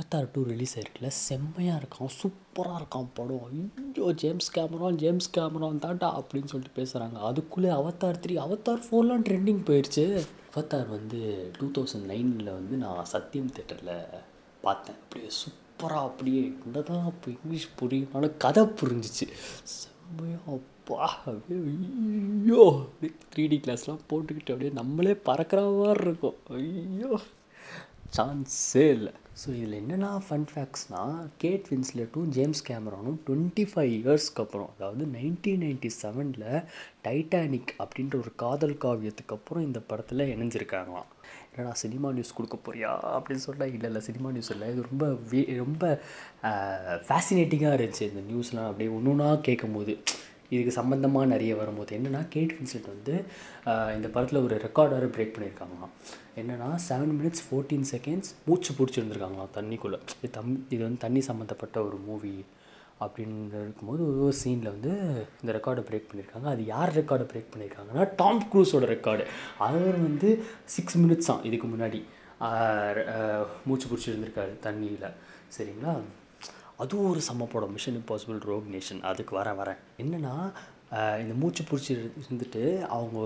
Avatar two release ஆயிருக்குல்ல? செம்மையாக இருக்கான். சூப்பராக இருக்கான் படம். ஐயோ ஜேம்ஸ் கேமரான் ஜேம்ஸ் கேமரான் தாண்டா அப்படின்னு சொல்லிட்டு பேசுகிறாங்க அதுக்குள்ளே அவத்தார் த்ரீ அவத்தார் ஃபோர்லாம் ட்ரெண்டிங் போயிடுச்சு அவத்தார் வந்து டூ தௌசண்ட் நைனில் வந்து நான் சத்யம் தேட்டரில் பார்த்தேன். அப்படியே சூப்பராக அப்படியே என்னதான் அப்போ இங்கிலீஷ் புரியும்னாலும் கதை புரிஞ்சிச்சு. செம்மையாக அப்பா அப்படியே ஐயோ அப்படியே த்ரீ டி கிளாஸ்லாம் போட்டுக்கிட்டு அப்படியே நம்மளே பறக்கிற மாதிரி இருக்கும். ஐயோ சான்ஸே இல்லை. ஸோ இதில் என்னென்னா ஃபன் ஃபேக்ட்ஸ்னால் கேட் வின்ஸ்லெட்டும் ஜேம்ஸ் கேமரானும் டுவெண்ட்டி ஃபைவ் இயர்ஸ்க்கு அப்புறம் அதாவது நைன்டீன் நைன்டி செவனில் டைட்டானிக் அப்படின்ற ஒரு காதல் காவியத்துக்கு அப்புறம் இந்த படத்தில் இணைஞ்சிருக்காங்களாம். என்னடா சினிமா நியூஸ் கொடுக்க போறியா? அப்படின்னு சொன்னால் இல்லை இல்லை சினிமா நியூஸ் இல்லை. இது ரொம்ப வே ரொம்ப ஃபேசினேட்டிங்காக இருந்துச்சு இந்த நியூஸ்லாம் அப்படியே ஒன்று ஒன்றா கேட்கும் போது இதுக்கு சம்மந்தமாக நிறைய வரும்போது என்னென்னா கேட் வின்சென்ட் வந்து இந்த படத்தில் ஒரு ரெக்கார்டரை பிரேக் பண்ணியிருக்காங்களாம். என்னென்னா செவன் மினிட்ஸ் ஃபோர்டீன் செகண்ட்ஸ் மூச்சு பிடிச்சிருந்துருக்காங்களாம் தண்ணிக்குள்ளே. இது தம் இது வந்து தண்ணி சம்மந்தப்பட்ட ஒரு மூவி அப்படின்னு இருக்கும்போது ஒரு ஒரு சீனில் வந்து இந்த ரெக்கார்டை பிரேக் பண்ணியிருக்காங்க. அது யார் ரெக்கார்டை பிரேக் பண்ணியிருக்காங்கன்னா டாம் க்ரூஸோட ரெக்கார்டு அவர் வந்து சிக்ஸ் மினிட்ஸ் தான் இதுக்கு முன்னாடி மூச்சு பிடிச்சிருந்துருக்காரு தண்ணியில். சரிங்களா? அதுவும் ஒரு செம்ம படம். மிஷன் இம்பாசிபிள் ரோக் நேஷன் அதுக்கு வரேன் வரேன். என்னென்னா இந்த மூச்சு பிடிச்சி இருந்துட்டு அவங்க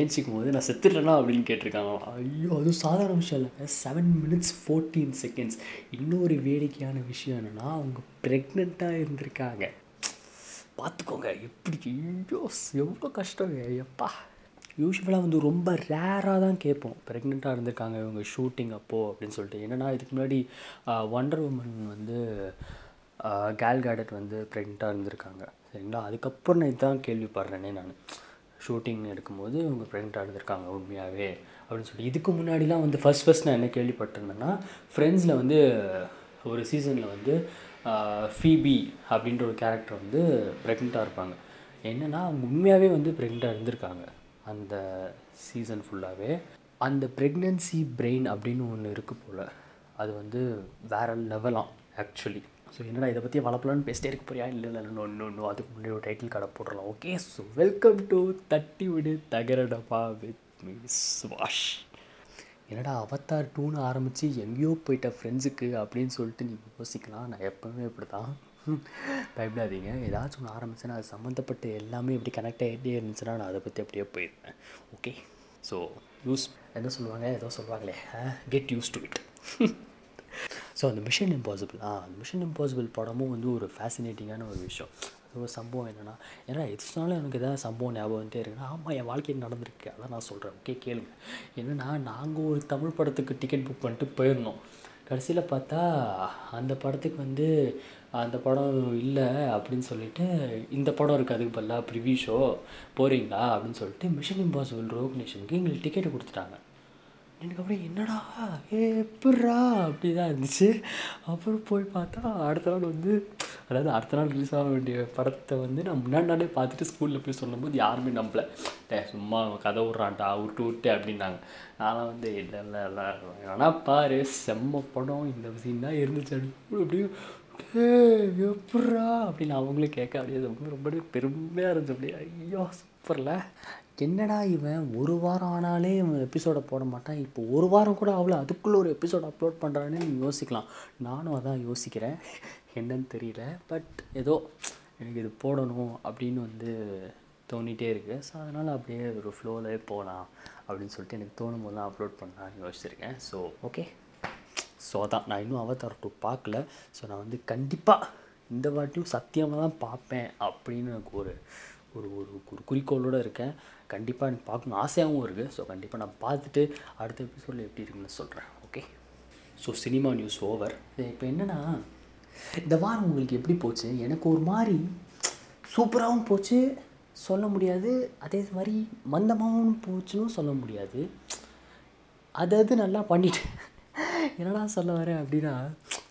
ஏஞ்சிக்கும் போது நான் செத்துட்டேனா அப்படின்னு கேட்டிருக்காங்க ஐயோ அதுவும் சாதாரண விஷயம் இல்லைங்க செவன் மினிட்ஸ் ஃபோர்டீன் செகண்ட்ஸ் இன்னொரு வேடிக்கையான விஷயம் என்னென்னா அவங்க ப்ரெக்னெண்ட்டாக இருந்திருக்காங்க. பார்த்துக்கோங்க எப்படி ஐயோ எவ்வளோ கஷ்டம் எப்பா. யூஸ்வலாக வந்து ரொம்ப ரேராக தான் கேட்போம். ப்ரெக்னெண்ட்டாக இருந்திருக்காங்க இவங்க ஷூட்டிங் அப்போது அப்படின்னு சொல்லிட்டு. என்னென்னா இதுக்கு முன்னாடி ஒண்டர் உமன் வந்து கேல் கேடட் வந்து ப்ரெக்னெண்ட்டாக இருந்திருக்காங்க. சரிங்களா? அதுக்கப்புறம் நான் இதுதான் கேள்விப்படுறேனே நான். ஷூட்டிங் எடுக்கும்போது இவங்க ப்ரெக்னெண்ட்டாக இருந்திருக்காங்க உண்மையாகவே அப்படின்னு சொல்லி. இதுக்கு முன்னாடிலாம் வந்து ஃபஸ்ட் ஃபஸ்ட் நான் என்ன கேள்விப்பட்டிருந்தேன்னா ஃப்ரெண்ட்ஸில் வந்து ஒரு சீசனில் வந்து ஃபீபி அப்படின்ற ஒரு கேரக்டர் வந்து ப்ரெக்னெண்ட்டாக இருப்பாங்க. என்னென்னா அவங்க உண்மையாகவே வந்து ப்ரெக்னெண்ட்டாக இருந்திருக்காங்க அந்த சீசன் ஃபுல்லாகவே அந்த ப்ரெக்னென்சி பிரெயின் அப்படின்னு ஒன்று இருக்குது போல். அது வந்து வேறு லெவலாம் ஆக்சுவலி ஸோ என்னடா இதை பற்றி வளர்ப்பலான்னு பேசிட்டே இருக்க போறியா? இல்லை இல்லை இல்லை இன்னும் அதுக்கு முன்னாடி ஒரு டைட்டில் கடை போட்டுடலாம் ஓகே ஸோ வெல்கம் டு தட்டி விடு தகரடப்பா வித் மிஸ் வாஷ் என்னடா அவத்தார் டூன்னு ஆரம்பித்து எங்கேயோ போயிட்ட ஃப்ரெண்ட்ஸுக்கு அப்படின்னு சொல்லிட்டு நீங்கள் யோசிக்கலாம். நான் எப்போவுமே இப்படி தான் பயப்படாதீங்க. ஏதாச்சும் ஒன்று ஆரம்பிச்சேன்னா அது சம்மந்தப்பட்ட எல்லாமே இப்படி கனெக்ட் ஆகிட்டே இருந்துச்சுன்னா நான் அதை பற்றி அப்படியே போயிருந்தேன் ஓகே ஸோ யூஸ் என்ன சொல்லுவாங்க? ஏதோ சொல்லுவாங்களே get use to it so அந்த மிஷன் இம்பாசிபிள் ஆ அந்த மிஷன் இம்பாசிபிள் படமும் வந்து ஒரு ஃபேசினேட்டிங்கான ஒரு விஷயம். அது ஒரு சம்பவம் என்னென்னா ஏன்னா எதுனாலும் எனக்கு எதாவது சம்பவம் ஞாபகம் வந்துட்டே இருக்குன்னா ஆமாம் என் வாழ்க்கையில் நடந்திருக்கு. அதான் நான் சொல்கிறேன் ஓகே கேளுங்க. என்னென்னா நாங்கள் ஒரு தமிழ் படத்துக்கு டிக்கெட் புக் பண்ணிட்டு போயிருந்தோம். கடைசியில் பார்த்தா அந்த படத்துக்கு வந்து அந்த படம் இல்லை அப்படின்னு சொல்லிட்டு இந்த படம் இருக்குது அதுக்கு பதிலாக ப்ரிவியூ ஷோ போகிறீங்களா அப்படின்னு சொல்லிட்டு மிஷன் இம்பாசிபிள் ரோக்னேஷனுக்கு எங்களுக்கு டிக்கெட்டை கொடுத்துட்டாங்க. எனக்கு அப்படியே என்னடா ஏ எப்பட்றா அப்படி தான் இருந்துச்சு. அப்புறம் போய் பார்த்தா அடுத்த நாள் வந்து அதாவது அடுத்த நாள் ரிலீஸ் ஆக வேண்டிய படத்தை வந்து நான் முன்னாடி நாளே பார்த்துட்டு ஸ்கூலில் போய் சொல்லும்போது யாருமே நம்பல. டே சும்மா கதை விட்றான்டா விட்டு விட்டு அப்படின்னாங்க. நான்லாம் வந்து இல்லை இல்லை இல்லை ஆனால் பாரு செம்ம படம். இந்த சீன் தான் இருந்துச்சு. அப்படி அப்படியும் எப்பட்றா அப்படின்னு அவங்களும் கேட்க அப்படியே ரொம்ப ரொம்ப பெருமையாக இருந்துச்சு. அப்படியே ஐயோ சூப்பரில் என்னடா இவன் ஒரு வாரம் ஆனாலே இவன் எபிசோடை போட மாட்டான்? இப்போ ஒரு வாரம் கூட அவ்வளோ அதுக்குள்ளே ஒரு எபிசோட் அப்லோட் பண்ணுறான்னு யோசிக்கலாம். நானும் அதான் யோசிக்கிறேன். என்னன்னு தெரியல பட் ஏதோ எனக்கு இது போடணும் அப்படின்னு வந்து தோணிகிட்டே இருக்குது ஸோ அதனால் அப்படியே ஒரு ஃப்ளோவிலே போகலாம் அப்படின்னு சொல்லிட்டு எனக்கு தோணும் போது தான் அப்லோட் பண்ணலான்னு யோசிச்சிருக்கேன். ஸோ ஓகே ஸோ அதான். நான் இன்னும் அவதார் டூ பார்க்கல. ஸோ நான் வந்து கண்டிப்பாக இந்த வாட்டியும் சத்தியமாக தான் பார்ப்பேன் அப்படின்னு எனக்கு ஒரு ஒரு ஒரு ஒரு குறிக்கோளோடு இருக்கேன். கண்டிப்பாக எனக்கு பார்க்கணும். ஆசையாகவும் இருக்குது ஸோ கண்டிப்பாக நான் பார்த்துட்டு அடுத்த எபிசோடில் எப்படி இருக்குன்னு சொல்கிறேன் okay so cinema news over இப்போ என்னென்னா இந்த வாரம் உங்களுக்கு எப்படி போச்சு? எனக்கு ஒரு மாதிரி சூப்பராகவும் போச்சு. சொல்ல முடியாது. அதே மாதிரி மந்தமாகவும் போச்சுன்னு சொல்ல முடியாது. அது அது நல்லா பண்ணிட்டு என்னடா சொல்ல வரேன் அப்படின்னா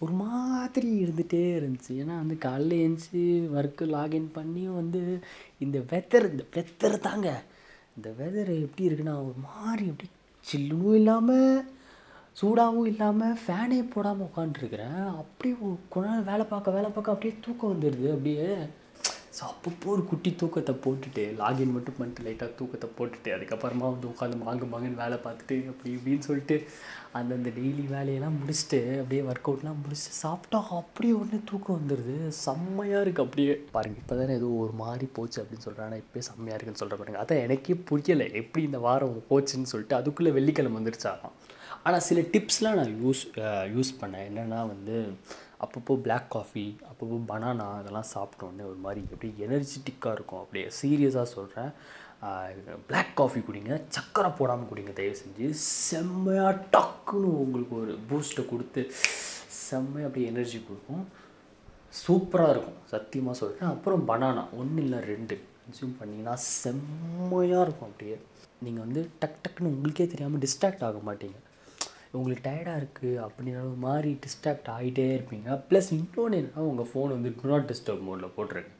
ஒரு மாதிரி இருந்துகிட்டே இருந்துச்சு. ஏன்னா வந்து காலைல எழுந்துச்சி ஒர்க்கு லாகின் பண்ணி வந்து இந்த வெதர் இந்த வெதர் தாங்க. இந்த வெதர் எப்படி இருக்குன்னா ஒரு மாதிரி எப்படி சில்லுனும் இல்லாமல் சூடாகவும் இல்லாமல் ஃபேனே போடாமல் உட்காந்துருக்குறேன் அப்படியே கொஞ்ச நேரம் வேலை பார்க்க வேலை பார்க்க அப்படியே தூக்கம் வந்துடுது. அப்படியே ஸோ அப்பப்போ ஒரு குட்டி தூக்கத்தை போட்டுட்டு லாகின் மட்டும் பண்ணிட்டு லைட்டாக தூக்கத்தை போட்டுட்டு அதுக்கப்புறமா வந்து உட்காந்து மாங்கு மாங்குன்னு வேலை பார்த்துட்டு அப்படி இப்படின்னு சொல்லிட்டு அந்தந்த டெய்லி வேலையெல்லாம் முடிச்சுட்டு அப்படியே ஒர்க் அவுட்லாம் முடிச்சுட்டு சாப்பிட்டா அப்படியே உடனே தூக்கம் வந்துடுது செம்மையாக இருக்குது அப்படியே. பாருங்க இப்போ தானே ஏதோ ஒரு மாதிரி போச்சு அப்படின்னு சொல்கிறேன் ஆனால் இப்போயே செம்மையாக இருக்குன்னு சொல்கிற பாருங்க. அதான் எனக்கே புரியலை எப்படி இந்த வாரம் போச்சுன்னு சொல்லிட்டு அதுக்குள்ளே வெள்ளிக்கிழமை வந்துருச்சாகும் ஆனால் சில டிப்ஸ்லாம் நான் யூஸ் யூஸ் பண்ணேன். என்னென்னா வந்து அப்பப்போ பிளாக் காஃபி அப்பப்போ பனானா இதெல்லாம் சாப்பிட்டோன்னே ஒரு மாதிரி அப்படியே எனர்ஜிட்டிக்காக இருக்கும். அப்படியே சீரியஸாக சொல்கிறேன் பிளாக் காஃபி குடிங்க சக்கரை போடாமல் குடிங்க தயவு செஞ்சு. செம்மையாக டக்குன்னு உங்களுக்கு ஒரு பூஸ்ட்டை கொடுத்து செம்மையாக அப்படியே எனர்ஜி கொடுக்கும். சூப்பராக இருக்கும். சத்தியமாக சொல்கிறேன் அப்புறம் பனானா ஒன்று இல்லை ரெண்டு. கன்சியூம் பண்ணிங்கன்னா செம்மையாக இருக்கும் அப்படியே. நீங்கள் வந்து டக் டக்குன்னு உங்களுக்கே தெரியாமல் டிஸ்ட்ராக்ட் ஆக மாட்டீங்க. உங்களுக்கு டயர்டாக இருக்குது அப்படின்ற ஒரு மாதிரி டிஸ்ட்ராக்ட் ஆகிட்டே இருப்பீங்க. ப்ளஸ் இன்னொன்று என்னன்னா உங்கள் ஃபோன் வந்து டூ நாட் டிஸ்டர்ப் மோடில் போட்டிருக்கு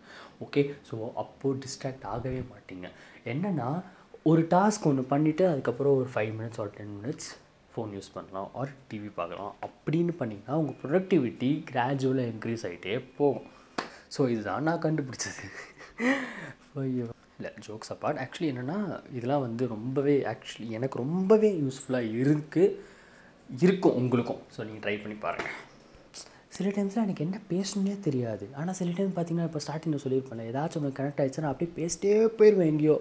ஓகே ஸோ அப்போது டிஸ்ட்ராக்ட் ஆகவே மாட்டீங்க. என்னென்னா ஒரு டாஸ்க் ஒன்று பண்ணிவிட்டு அதுக்கப்புறம் ஒரு five minutes or ten minutes phone use பண்ணலாம். ஆர் டிவி பார்க்கலாம். அப்படின்னு பண்ணிங்கன்னா உங்கள் ப்ரொடக்டிவிட்டி கிராஜுவலாக இன்க்ரீஸ் ஆகிட்டே போகும். ஸோ இதுதான் நான் கண்டுபிடிச்சது. ஐயோ. இல்லை ஜோக்ஸ் அப்பார்ட் ஆக்சுவலி என்னென்னா இதெல்லாம் வந்து ரொம்பவே ஆக்சுவலி எனக்கு ரொம்பவே யூஸ்ஃபுல்லாக இருக்குது இருக்கும் உங்களுக்கும். ஸோ நீங்கள் ட்ரை பண்ணி பாருங்கள் சில டைம்ஸில் எனக்கு என்ன பேசணுன்னே தெரியாது. ஆனால் சில டைம் பார்த்தீங்கன்னா இப்போ ஸ்டார்டிங்கில் சொல்லியிருப்பேன் ஏதாச்சும் ஒன்று கனெக்ட் ஆகிடுச்சுன்னா அப்படியே பேசிட்டே போயிடுவேன் எங்கேயோ.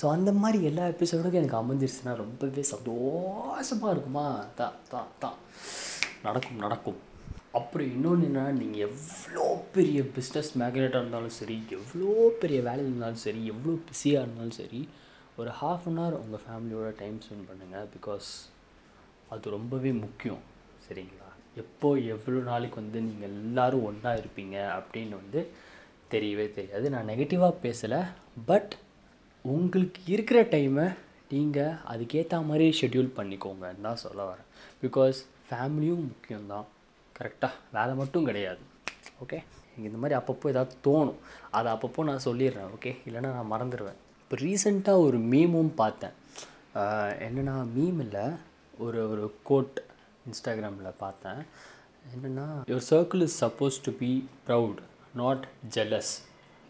ஸோ அந்த மாதிரி எல்லா எபிசோடுக்கும் எனக்கு அமைஞ்சிருச்சுன்னா ரொம்பவே சந்தோஷமாக இருக்குமா? தான் தான் தான் நடக்கும் நடக்கும். அப்புறம் இன்னொன்று என்னென்னா நீங்கள் எவ்வளோ பெரிய பிஸ்னஸ் மேக்னேட்டாக இருந்தாலும் சரி எவ்வளோ பெரிய வேலையில் இருந்தாலும் சரி எவ்வளோ பிஸியாக இருந்தாலும் சரி ஒரு ஹாஃப் அன் ஹவர் உங்கள் ஃபேமிலியோட டைம் ஸ்பெண்ட் பண்ணுங்கள் பிகாஸ் அது ரொம்பவே முக்கியம் சரிங்களா? எப்போ எவ்வளோ நாளைக்கு வந்து நீங்கள் எல்லோரும் ஒன்றா இருப்பீங்க அப்படின்னு வந்து தெரியவே தெரியாது. நான் நெகட்டிவாக பேசலை பட் உங்களுக்கு இருக்கிற டைமை நீங்கள் அதுக்கேற்ற மாதிரி ஷெட்யூல் பண்ணிக்கோங்கன்னு தான் சொல்ல வரேன். பிகாஸ் ஃபேமிலியும் முக்கியம்தான் கரெக்டாக வேலை மட்டும் கிடையாது ஓகே எனக்கு இந்த மாதிரி அப்பப்போ ஏதாவது தோணும். அதை அப்பப்போ நான் சொல்லிடுறேன் ஓகே இல்லைன்னா நான் மறந்துடுவேன். இப்போ ரீசெண்டாக ஒரு மீமும் பார்த்தேன். என்னென்னா என்னன்னா மீம் இல்லை ஒரு ஒரு கோட் இன்ஸ்டாகிராமில் பார்த்தேன். என்னென்னா your circle is suppose to be proud not jealous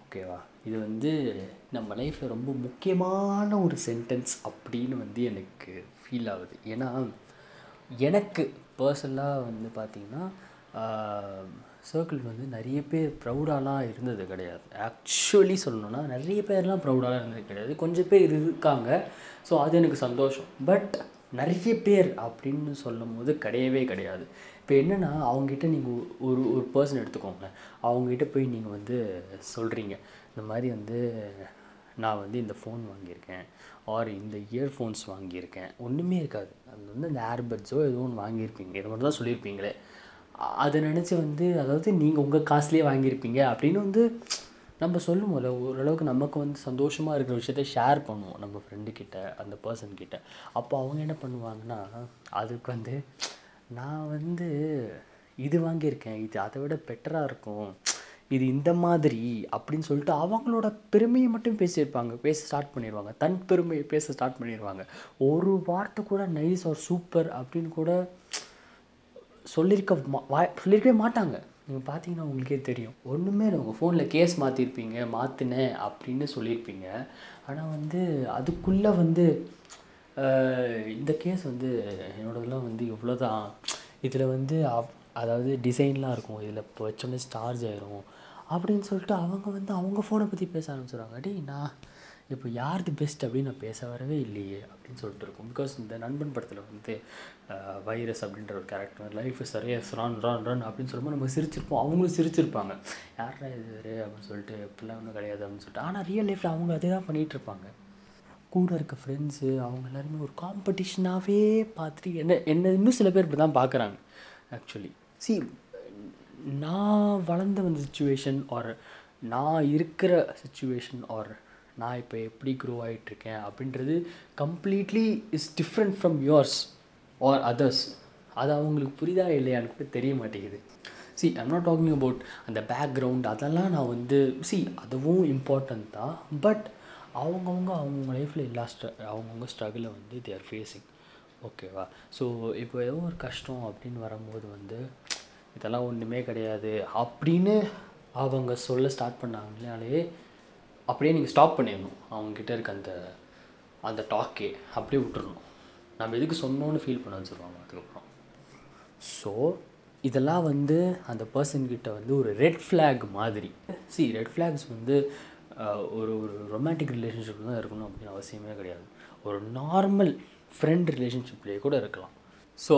ஓகேவா இது வந்து நம்ம லைஃப்பில் ரொம்ப முக்கியமான ஒரு சென்டென்ஸ் அப்படின்னு வந்து எனக்கு ஃபீல் ஆகுது. ஏன்னா எனக்கு பர்சனலாக வந்து பார்த்திங்கன்னா சர்க்கிள் வந்து நிறைய பேர் ப்ரௌடாலாம் இருந்தது கிடையாது. ஆக்சுவலி சொல்லணும்னா நிறைய பேர்லாம் ப்ரௌடாலாம் இருந்தது கிடையாது. கொஞ்சம் பேர் இருக்காங்க. ஸோ அது எனக்கு சந்தோஷம். பட் நிறைய பேர் அப்படின்னு சொல்லும் போது கிடையவே கிடையாது. இப்போ என்னென்னா அவங்ககிட்ட நீங்கள் ஒரு ஒரு பர்சன் எடுத்துக்கோங்களேன். அவங்ககிட்ட போய் நீங்கள் வந்து சொல்கிறீங்க இந்த மாதிரி வந்து நான் வந்து இந்த ஃபோன் வாங்கியிருக்கேன். ஆர் இந்த இயர்ஃபோன்ஸ் வாங்கியிருக்கேன். ஒன்றுமே இருக்காது. அது வந்து இந்த ஏர்பட்ஸோ ஏதோ ஒன்று வாங்கியிருப்பீங்க. இது மட்டும் தான் சொல்லியிருப்பீங்களே அதை நினச்சி வந்து அதாவது நீங்கள் உங்கள் காசுலேயே வாங்கியிருப்பீங்க அப்படின்னு வந்து நம்ம சொல்லும் ஓரளவுக்கு நமக்கு வந்து சந்தோஷமாக இருக்கிற விஷயத்த ஷேர் பண்ணுவோம் நம்ம ஃப்ரெண்டு கிட்ட அந்த பர்சன்கிட்ட அப்போ அவங்க என்ன பண்ணுவாங்கன்னா அதுக்கு வந்து நான் வந்து இது வாங்கியிருக்கேன் இது அதை விட பெட்டராக இருக்கும் இது இந்த மாதிரி அப்படின்னு சொல்லிட்டு அவங்களோட பெருமையை மட்டும் பேசியிருப்பாங்க பேச ஸ்டார்ட் பண்ணிடுவாங்க தன் பெருமையை பேச ஸ்டார்ட் பண்ணிடுவாங்க ஒரு வார்த்தை கூட நைஸ் ஆர் சூப்பர் அப்படின்னு கூட சொல்லியிருக்க மா- வாய் சொல்லியிருக்கவே மாட்டாங்க. நீங்கள் பார்த்தீங்கன்னா உங்களுக்கே தெரியும். ஒன்றுமே உங்கள் ஃபோனில் கேஸ் மாற்றிருப்பீங்க மாற்றினேன் அப்படின்னு சொல்லியிருப்பீங்க ஆனால் வந்து அதுக்குள்ளே வந்து இந்த கேஸ் வந்து என்னோடதெல்லாம் வந்து இவ்வளோ தான் இதில் வந்து அப் அதாவது டிசைன்லாம் இருக்கும். இதில் இப்போ வச்சோடனே சார்ஜ் ஆயிரும். அப்படின்னு சொல்லிட்டு அவங்க வந்து அவங்க ஃபோனை பற்றி பேச ஆரம்பிச்சிடுவாங்க. டேய் நான் இப்போ யாருது பெஸ்ட் அப்படின்னு நான் பேச வரவே இல்லையே அப்படின்னு சொல்லிட்டு இருக்கும். பிகாஸ் இந்த நண்பன் படத்தில் வந்து வைரஸ் அப்படின்ற ஒரு கேரக்டர் லைஃப் சரியா ரன் ரன் ரன் அப்படின்னு சொல்லும்போது நம்ம சிரிச்சிருப்போம். அவங்களும் சிரிச்சிருப்பாங்க. யாரா இது அப்படின்னு சொல்லிட்டு இப்படிலாம் ஒன்றும் கிடையாது அப்படின்னு சொல்லிட்டு. ஆனால் ரியல் லைஃப்பில் அவங்க அதே தான் பண்ணிகிட்ருப்பாங்க கூட இருக்க ஃப்ரெண்ட்ஸு அவங்க எல்லாருமே ஒரு காம்படிஷனாகவே பார்த்துட்டு என்ன என்ன இன்னும் சில பேர் இப்படி தான் பார்க்குறாங்க ஆக்சுவலி சி நான் வளர்ந்த வந்த சுச்சுவேஷன் ஆர் நான் இருக்கிற சுச்சுவேஷன் ஆர் நான் இப்போ எப்படி க்ரோ ஆகிட்டுருக்கேன் அப்படின்றது completely is different from yours or others அது அவங்களுக்கு புரியுதா இல்லையான்னு கூட தெரிய மாட்டேங்குது. See I'm not talking about அந்த பேக்ரவுண்ட் அதெல்லாம் நான் வந்து சி அதுவும் இம்பார்ட்டன்ட் தான். பட் அவங்கவுங்க அவங்கவுங்க லைஃப்பில் எல்லா ஸ்ட்ர அவங்கவுங்க ஸ்ட்ரகிளை வந்து தே ஆர் ஃபேஸிங் ஓகேவா ஸோ இப்போ ஏதோ ஒரு கஷ்டம் அப்படின்னு வரும்போது வந்து இதெல்லாம் ஒன்றுமே கிடையாது அப்படின்னு அவங்க சொல்ல ஸ்டார்ட் பண்ணாங்கனாலே அப்படியே நீங்கள் ஸ்டாப் பண்ணிடணும். அவங்கக்கிட்ட இருக்க அந்த அந்த டாக்கே அப்படியே விட்டுறணும். நம்ம எதுக்கு சொன்னோன்னு ஃபீல் பண்ண வச்சுருவாங்க அதுக்கப்புறம். ஸோ இதெல்லாம் வந்து அந்த பர்சன்கிட்ட வந்து ஒரு ரெட் ஃப்ளாக் மாதிரி. சி ரெட் ஃப்ளாக்ஸ் வந்து ஒரு ஒரு ரொமான்டிக் ரிலேஷன்ஷிப் தான் இருக்கணும் அப்படின்னு அவசியமே கிடையாது. ஒரு நார்மல் ஃப்ரெண்ட் ரிலேஷன்ஷிப்லேயே கூட இருக்கலாம். ஸோ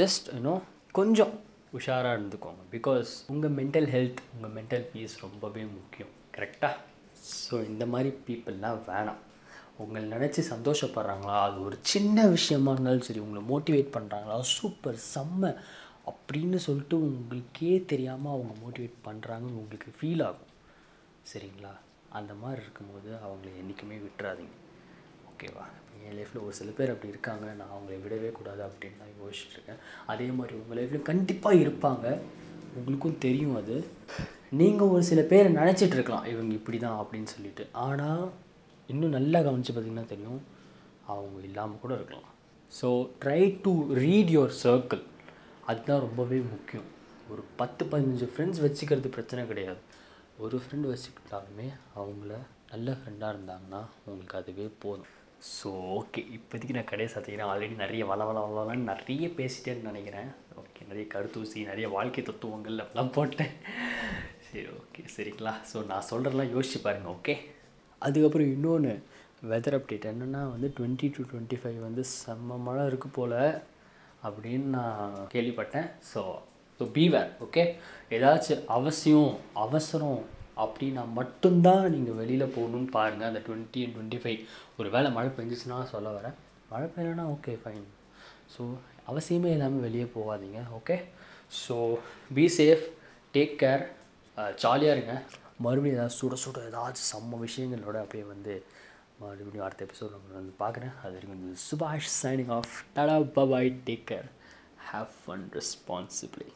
ஜஸ்ட் யூனோ கொஞ்சம் உஷாராக இருந்துக்கோங்க. பிகாஸ் உங்கள் மென்டல் ஹெல்த் உங்கள் மென்டல் பீஸ் ரொம்பவே முக்கியம். கரெக்டாக ஸோ இந்த மாதிரி பீப்புளெலாம் வேணாம். உங்களை நினச்சி சந்தோஷப்படுறாங்களா? அது ஒரு சின்ன விஷயமா இருந்தாலும் சரி உங்களை மோட்டிவேட் பண்ணுறாங்களா சூப்பர் செம்ம அப்படின்னு சொல்லிட்டு உங்களுக்கே தெரியாமல் அவங்க மோட்டிவேட் பண்ணுறாங்கன்னு உங்களுக்கு ஃபீல் ஆகும். சரிங்களா? அந்த மாதிரி இருக்கும்போது அவங்கள என்றைக்குமே விட்டுறாதீங்க. ஓகேவா என் லைஃப்பில் ஒரு சில பேர் அப்படி இருக்காங்க. நான் அவங்கள விடவே கூடாது அப்படின்னு தான் யோசிச்சுட்ருக்கேன் அதே மாதிரி உங்கள் லைஃப்லையும் கண்டிப்பாக இருப்பாங்க. உங்களுக்கும் தெரியும் அது. நீங்கள் ஒரு சில பேர் நினச்சிட்டு இருக்கலாம் இவங்க இப்படி தான் அப்படின்னு சொல்லிட்டு. ஆனால் இன்னும் நல்லா கவனித்து பார்த்தீங்கன்னா தெரியும் அவங்க இல்லாமல் கூட இருக்கலாம். So try to read your circle அதுதான் ரொம்பவே முக்கியம். ஒரு பத்து பதினஞ்சு ஃப்ரெண்ட்ஸ் வச்சுக்கிறது பிரச்சனை கிடையாது. ஒரு ஃப்ரெண்டு வச்சுக்கிட்டாலுமே அவங்கள நல்ல ஃப்ரெண்டாக இருந்தாங்கன்னா உங்களுக்கு அதுவே போதும். ஸோ ஓகே இப்போதைக்கு நான் கடையை சாத்திக்கிறேன். ஆல்ரெடி நிறைய வள வள வளன்னு நிறைய பேசிட்டேன்னு நினைக்கிறேன். ஓகே நிறைய கருத்தூசி நிறைய வாழ்க்கை தத்துவங்கள் அப்படிலாம் போட்டேன். சரி ஓகே சரிங்களா ஸோ நான் சொல்கிறதெல்லாம் யோசிச்சு பாருங்கள் ஓகே அதுக்கப்புறம் இன்னொன்று வெதர் அப்டேட் என்னென்னா வந்து டுவெண்ட்டி டு டுவெண்ட்டி ஃபைவ் வந்து செம்ம மழை இருக்குது போல் அப்படின்னு நான் கேள்விப்பட்டேன். ஸோ ஸோ பீவேர் ஓகே ஏதாச்சும் அவசியம் அவசரம் அப்படின்னா மட்டும்தான் நீங்கள் வெளியில் போகணுன்னு பாருங்கள் அந்த டுவெண்ட்டி டுவெண்ட்டி ஃபைவ் ஒரு வேளை மழை பெஞ்சிச்சுன்னா சொல்ல வரேன். மழை பெய்யலைன்னா ஓகே ஃபைன் ஸோ அவசியமே இல்லாமல் வெளியே போகாதீங்க okay so be safe take care ஜாலியாக இருங்க. மறுபடியும் ஏதாவது சுட சுட ஏதாச்சும் செம்ம விஷயங்களோட அப்படியே வந்து மறுபடியும் அடுத்த எபிசோட் நம்ம வந்து பார்க்குறேன். அது வரைக்கும் Subash signing off tata bye bye take care have fun responsibly